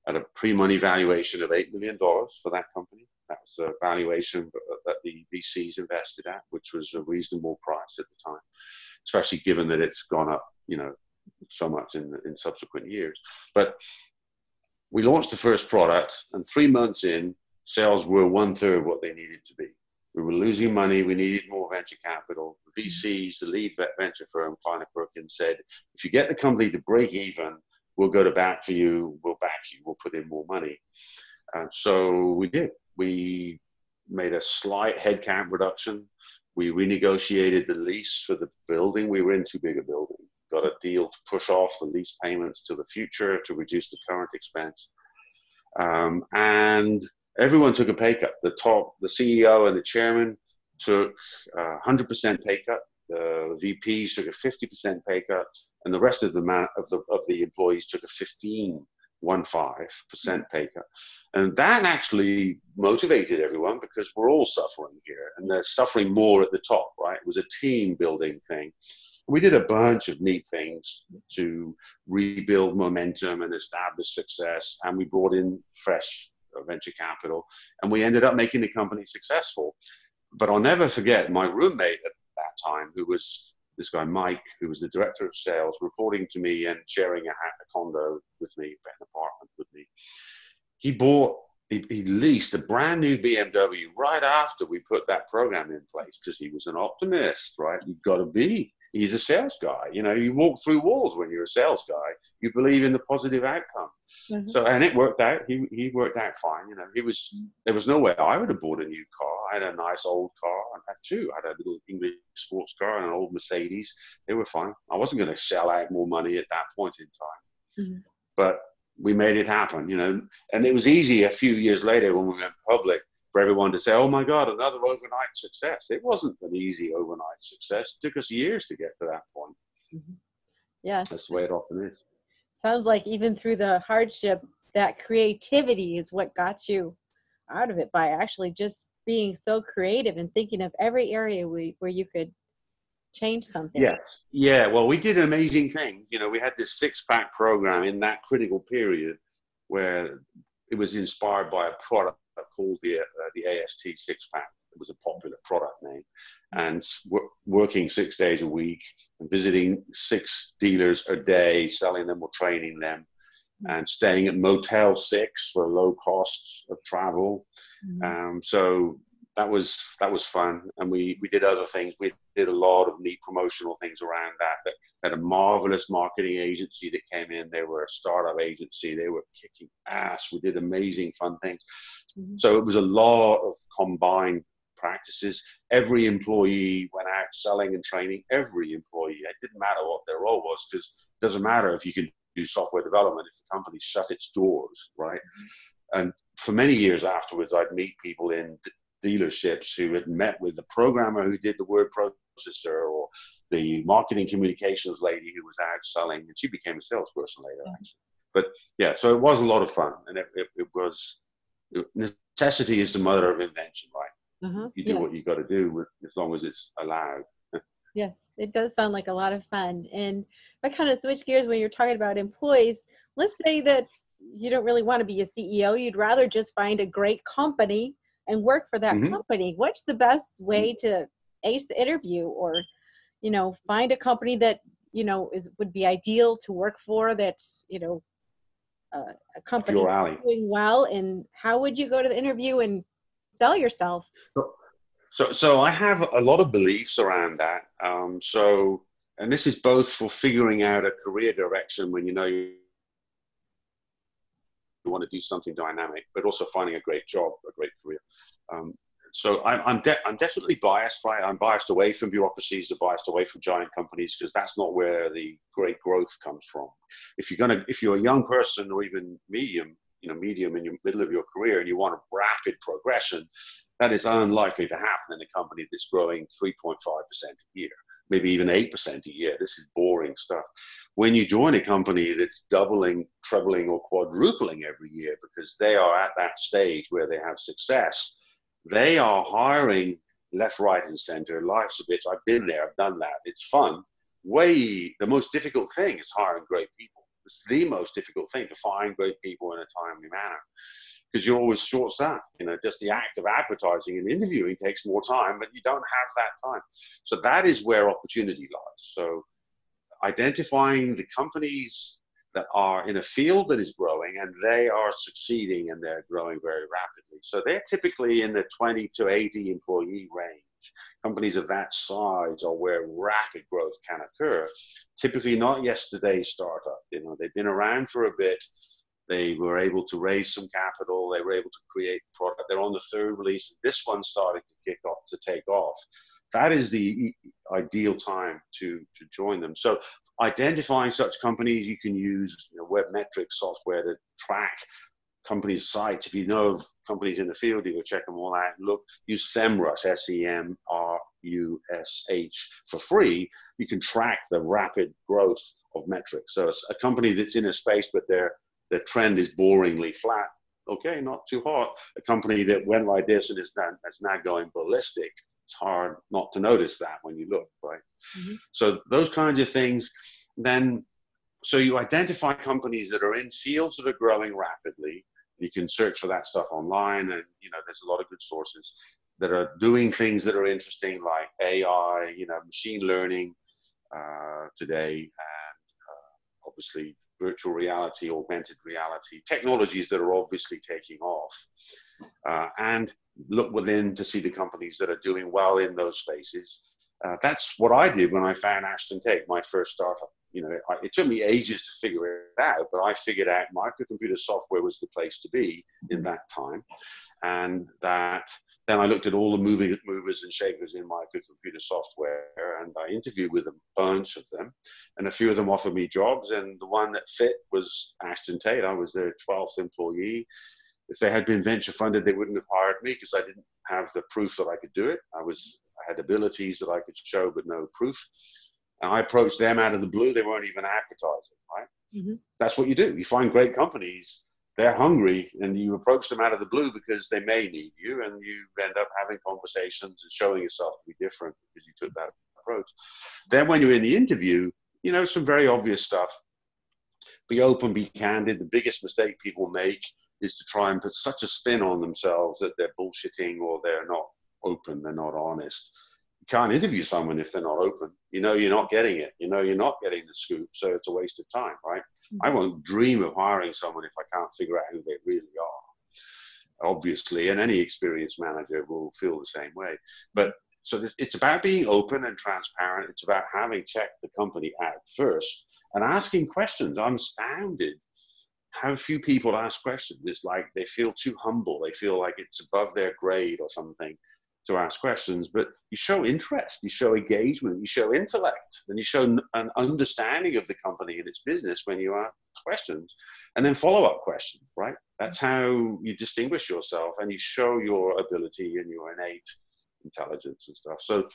at a pre-money valuation of eight million dollars for that company. That was the valuation that the VCs invested at, which was a reasonable price at the time especially given that it's gone up, you know, so much in in subsequent years. But we launched the first product, and three months in, sales were one third what they needed to be. We were losing money. We needed more venture capital. The VCs, the lead venture firm, Kleiner Perkins, said, if you get the company to break even, we'll go to bat for you. We'll back you. We'll put in more money. And so we did. We made a slight headcount reduction we renegotiated the lease for the building. We were in too big a building. Got a deal to push off the lease payments to the future to reduce the current expense. Um, and everyone took a pay cut. The top, the CEO and the chairman took a 100% pay cut. The VPs took a 50% pay cut, and the rest of the man, of the of the employees took a 15 one five percent pay cut. And that actually motivated everyone because we're all suffering here and they're suffering more at the top, right? It was a team building thing. We did a bunch of neat things to rebuild momentum and establish success. And we brought in fresh uh, venture capital and we ended up making the company successful. But I'll never forget my roommate at that time, who was this guy Mike, who was the director of sales, reporting to me and sharing a, a condo with me, an apartment with me he bought he, leased a brand new BMW right after we put that program in place because he was an optimist, right? You've got to be. He's a sales guy. You know, you walk through walls when you're a sales guy. You believe in the positive outcome. Mm-hmm. So, and it worked out. He, he worked out fine. You know, he was, there was no way I would have bought a new car. I had a nice old car. I had two. I had a little English sports car and an old Mercedes. They were fine. I wasn't going to sell out more money at that point in time. Mm-hmm. But we made it happen, you know. And it was easy a few years later when we went public for everyone to say, "Oh my God, another overnight success." It wasn't an easy overnight success. It took us years to get to that point. Mm-hmm. Yes, that's the way it often is. Sounds like even through the hardship, that creativity is what got you out of it by actually just being so creative and thinking of every area we, where you could change something. Yes. Yeah. Well, we did an amazing things. You know, we had this six pack program in that critical period where it was inspired by a product called the, uh, the AST six pack. It was a popular product name. And working six days a week and visiting six dealers a day, selling them or training them. And staying at Motel Six for low costs of travel. Mm-hmm. Um, so that was that was fun, and we we did other things. We did a lot of neat promotional things around that. That had a marvelous marketing agency that came in. They were a startup agency. They were kicking ass. We did amazing fun things. Mm-hmm. So it was a lot of combined practices. Every employee went out selling and training. Every employee. It didn't matter what their role was because it doesn't matter if you can do software development if the company shut its doors, right? Mm-hmm. And for many years afterwards, I'd meet people in dealerships who had met with the programmer who did the word processor or the marketing communications lady who was out selling, and she became a salesperson later, mm-hmm. actually. But yeah, so it was a lot of fun, and it, it, it was necessity is the mother of invention, right? Uh-huh. You do yeah. what you got to do with, as long as it's allowed. yes, it does sound like a lot of fun. And I kind of switch gears when you're talking about employees. Let's say that you don't really want to be a CEO. You'd rather just find a great company and work for that mm-hmm. company what's the best way mm-hmm. to ace the interview or you know, find a company that you know is would be ideal to work for. That's you know, uh, a company doing well. And how would you go to the interview and sell yourself? So, so I have a lot of beliefs around that. Um, so, and this is both for figuring out a career direction when you know you want to do something dynamic, but also finding a great job, a great career. Um, so I'm I'm, de- I'm definitely biased by I'm biased away from bureaucracies, I'm biased away from giant companies because that's not where the great growth comes from. If you're gonna if you're a young person or even medium, you know, medium in your middle of your career and you want a rapid progression, that is unlikely to happen in a company that's growing 3.5% a year, maybe even 8% a year. This is boring stuff. When you join a company that's doubling, trebling, or quadrupling every year because they are at that stage where they have success, they are hiring left, right, and center. Life's a bitch. I've been there, I've done that. It's fun. Way the most difficult thing is hiring great people. It's the most difficult thing to find great people in a timely manner because you're always short staffed. You know, just the act of advertising and interviewing takes more time, but you don't have that time. So that is where opportunity lies. So identifying the companies that are in a field that is growing and they are succeeding and they're growing very rapidly. So they're typically in the 20 to 80 employee range. Companies of that size are where rapid growth can occur. Typically not yesterday's startup. You know, they've been around for a bit they were able to raise some capital. They were able to create product. They're on the third release. This one's starting to kick off, to take off. That is the ideal time to, to join them. So identifying such companies, you can use you know, webmetrics software to track companies' sites. If you know of companies in the field, you go check them all out. Look, use SEMrush, S-E-M-R-U-S-H for free. You can track the rapid growth of metrics. So it's a company that's in a space, but they're the trend is boringly flat. Okay, not too hot. A company that went like this and is now, is now going ballistic. It's hard not to notice that when you look, right? Mm-hmm. So those kinds of things. Then, so you identify companies that are in fields that are growing rapidly. You can search for that stuff online, and you know there's a lot of good sources that are doing things that are interesting, like AI, you know, machine learning uh, today, and uh, obviously virtual reality, augmented reality, technologies that are obviously taking off. Uh, and look within to see the companies that are doing well in those spaces. Uh, that's what I did when I found Ashton Tate, my first startup. You know, it, it, took me ages to figure it out, but I figured out microcomputer software was the place to be in that time, and that then I looked at all the moving movers and shakers in my computer software, and I interviewed with a bunch of them, and a few of them offered me jobs, and the one that fit was Ashton Tate. I was their 12th employee. If they had been venture funded, they wouldn't have hired me because I didn't have the proof that I could do it. I was I had abilities that I could show, but no proof. And I approached them out of the blue. They weren't even advertising, right? Mm-hmm. That's what you do. You find great companies they're hungry and you approach them out of the blue because they may need you and you end up having conversations and showing yourself to be different because you took that approach. Then when you're in the interview, you know, some very obvious stuff. Be open, be candid. The biggest mistake people make is to try and put such a spin on themselves that they're bullshitting or they're not open, they're not honest. You can't interview someone if they're not open. You know you're not getting it. You know you're not getting the scoop, so it's a waste of time, right? I won't dream of hiring someone if I can't figure out who they really are. Obviously, and any experienced manager will feel the same way. But so this, it's about being open and transparent. It's about having checked the company out first and asking questions. I'm astounded how few people ask questions. It's like they feel too humble. They feel like it's above their grade or something to ask questions, but you show interest, you show engagement, you show intellect, and you show an understanding of the company and its business when you ask questions, and then follow up questions, right? That's mm-hmm. how you distinguish yourself and you show your ability and your innate intelligence and stuff. So,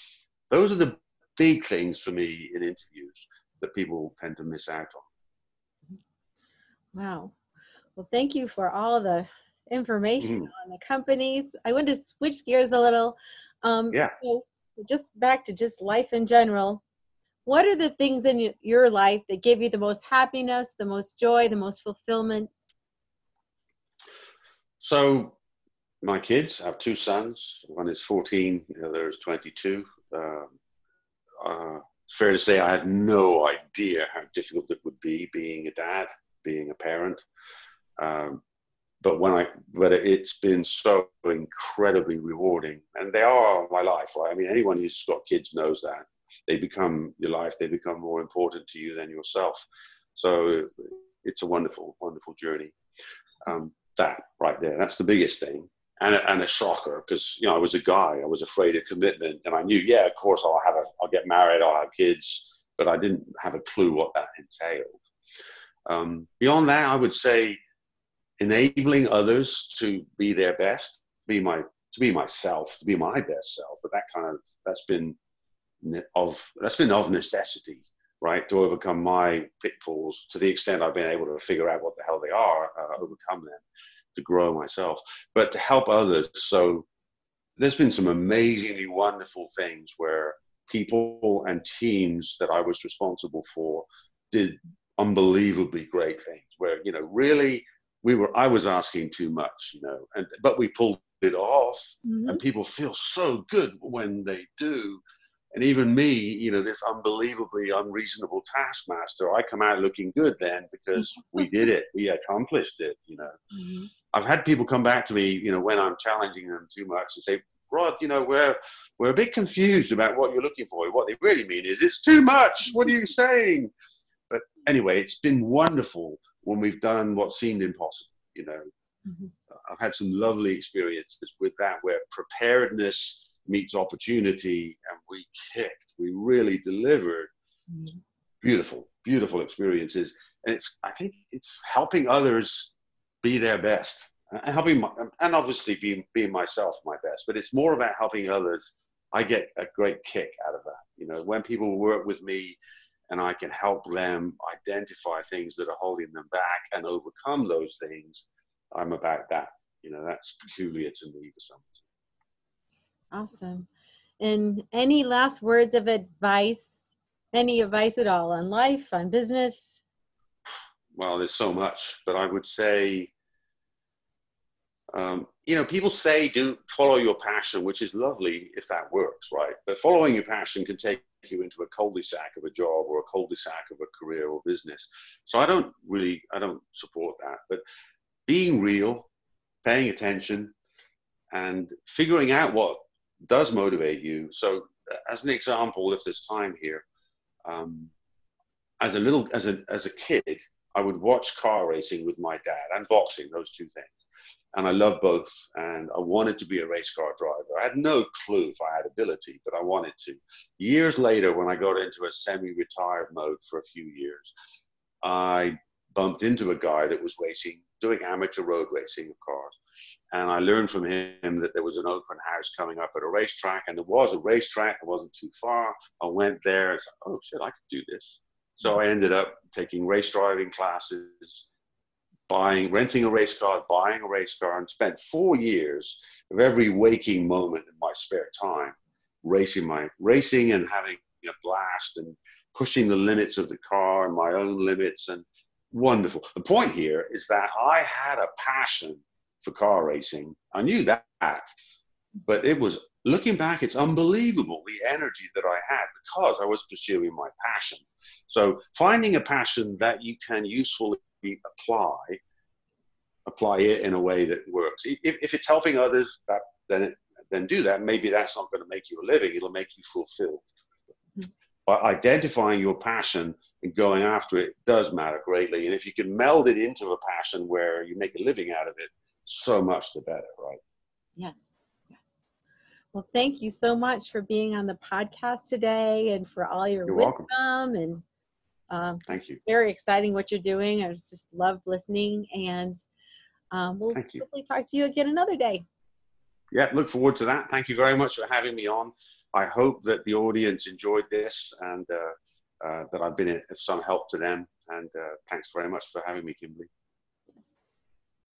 those are the big things for me in interviews that people tend to miss out on. Mm-hmm. Wow. Well, thank you for all the information mm. on the companies. I want to switch gears a little. Um, yeah. So just back to just life in general. What are the things in your life that give you the most happiness, the most joy, the most fulfillment? So, my kids, I have two sons. One is 14, the other is 22. Uh, uh, it's fair to say I had no idea how difficult it would be being a dad, being a parent. Um, but when I, but it's been so incredibly rewarding, and they are my life. Right? I mean, anyone who's got kids knows that they become your life. They become more important to you than yourself. So it's a wonderful, wonderful journey. Um, that right there, that's the biggest thing and a, and a shocker because you know I was a guy. I was afraid of commitment, and I knew, yeah, of course, I'll have a, I'll get married, I'll have kids, but I didn't have a clue what that entailed. Um, beyond that, I would say enabling others to be their best, be my to be myself, to be my best self. But that kind of that's been of that's been of necessity, right, to overcome my pitfalls to the extent I've been able to figure out what the hell they are, uh, overcome them to grow myself, but to help others. So there's been some amazingly wonderful things where people and teams that I was responsible for did unbelievably great things where, you know, really we were, I was asking too much, you know, and, but we pulled it off mm-hmm. and people feel so good when they do and even me, you know, this unbelievably unreasonable taskmaster, I come out looking good then because we did it, we accomplished it. You know, mm-hmm. I've had people come back to me, you know, when I'm challenging them too much and say, Rod, you know, we're we're a bit confused about what you're looking for. What they really mean is it's too much. What are you saying? But anyway, it's been wonderful when we've done what seemed impossible. You know, mm-hmm. I've had some lovely experiences with that where preparedness meets opportunity, and we kicked. We really delivered. Mm-hmm. Beautiful, beautiful experiences, and it's. I think it's helping others be their best, and helping, my, and obviously being being myself my best. But it's more about helping others. I get a great kick out of that. You know, when people work with me, and I can help them identify things that are holding them back and overcome those things. I'm about that. You know, that's peculiar to me for some reason. Awesome. And any last words of advice? Any advice at all on life, on business? Well, there's so much, but I would say, um, you know, people say do follow your passion, which is lovely if that works, right? But following your passion can take you into a cul-de-sac of a job or a cul-de-sac of a career or business. So I don't really, I don't support that. But being real, paying attention, and figuring out what does motivate you. So, uh, as an example, if there's time here, um, as a little as a as a kid, I would watch car racing with my dad and boxing, those two things. And I love both. And I wanted to be a race car driver. I had no clue if I had ability, but I wanted to. Years later, when I got into a semi retired mode for a few years, I bumped into a guy that was racing, doing amateur road racing of cars. And I learned from him that there was an open house coming up at a racetrack, and there was a racetrack. It wasn't too far. I went there and said, "Oh shit, I could do this." So mm-hmm. I ended up taking race driving classes, buying, renting a race car, buying a race car, and spent four years of every waking moment in my spare time racing my racing and having a blast and pushing the limits of the car and my own limits and wonderful. The point here is that I had a passion for car racing. I knew that, but it was looking back, it's unbelievable the energy that I had because I was pursuing my passion. So finding a passion that you can usefully apply, apply it in a way that works. If, if it's helping others, that then it, then do that. Maybe that's not going to make you a living; it'll make you fulfilled. Mm-hmm. But identifying your passion and going after it does matter greatly. And if you can meld it into a passion where you make a living out of it, so much the better, right? Yes. Yes. Well, thank you so much for being on the podcast today and for all your you're wisdom welcome. and um, thank you. Very exciting what you're doing. I just love listening, and um, we'll hopefully talk to you again another day. Yeah, look forward to that. Thank you very much for having me on. I hope that the audience enjoyed this and uh, uh, that I've been of some help to them. And uh, thanks very much for having me, Kimberley.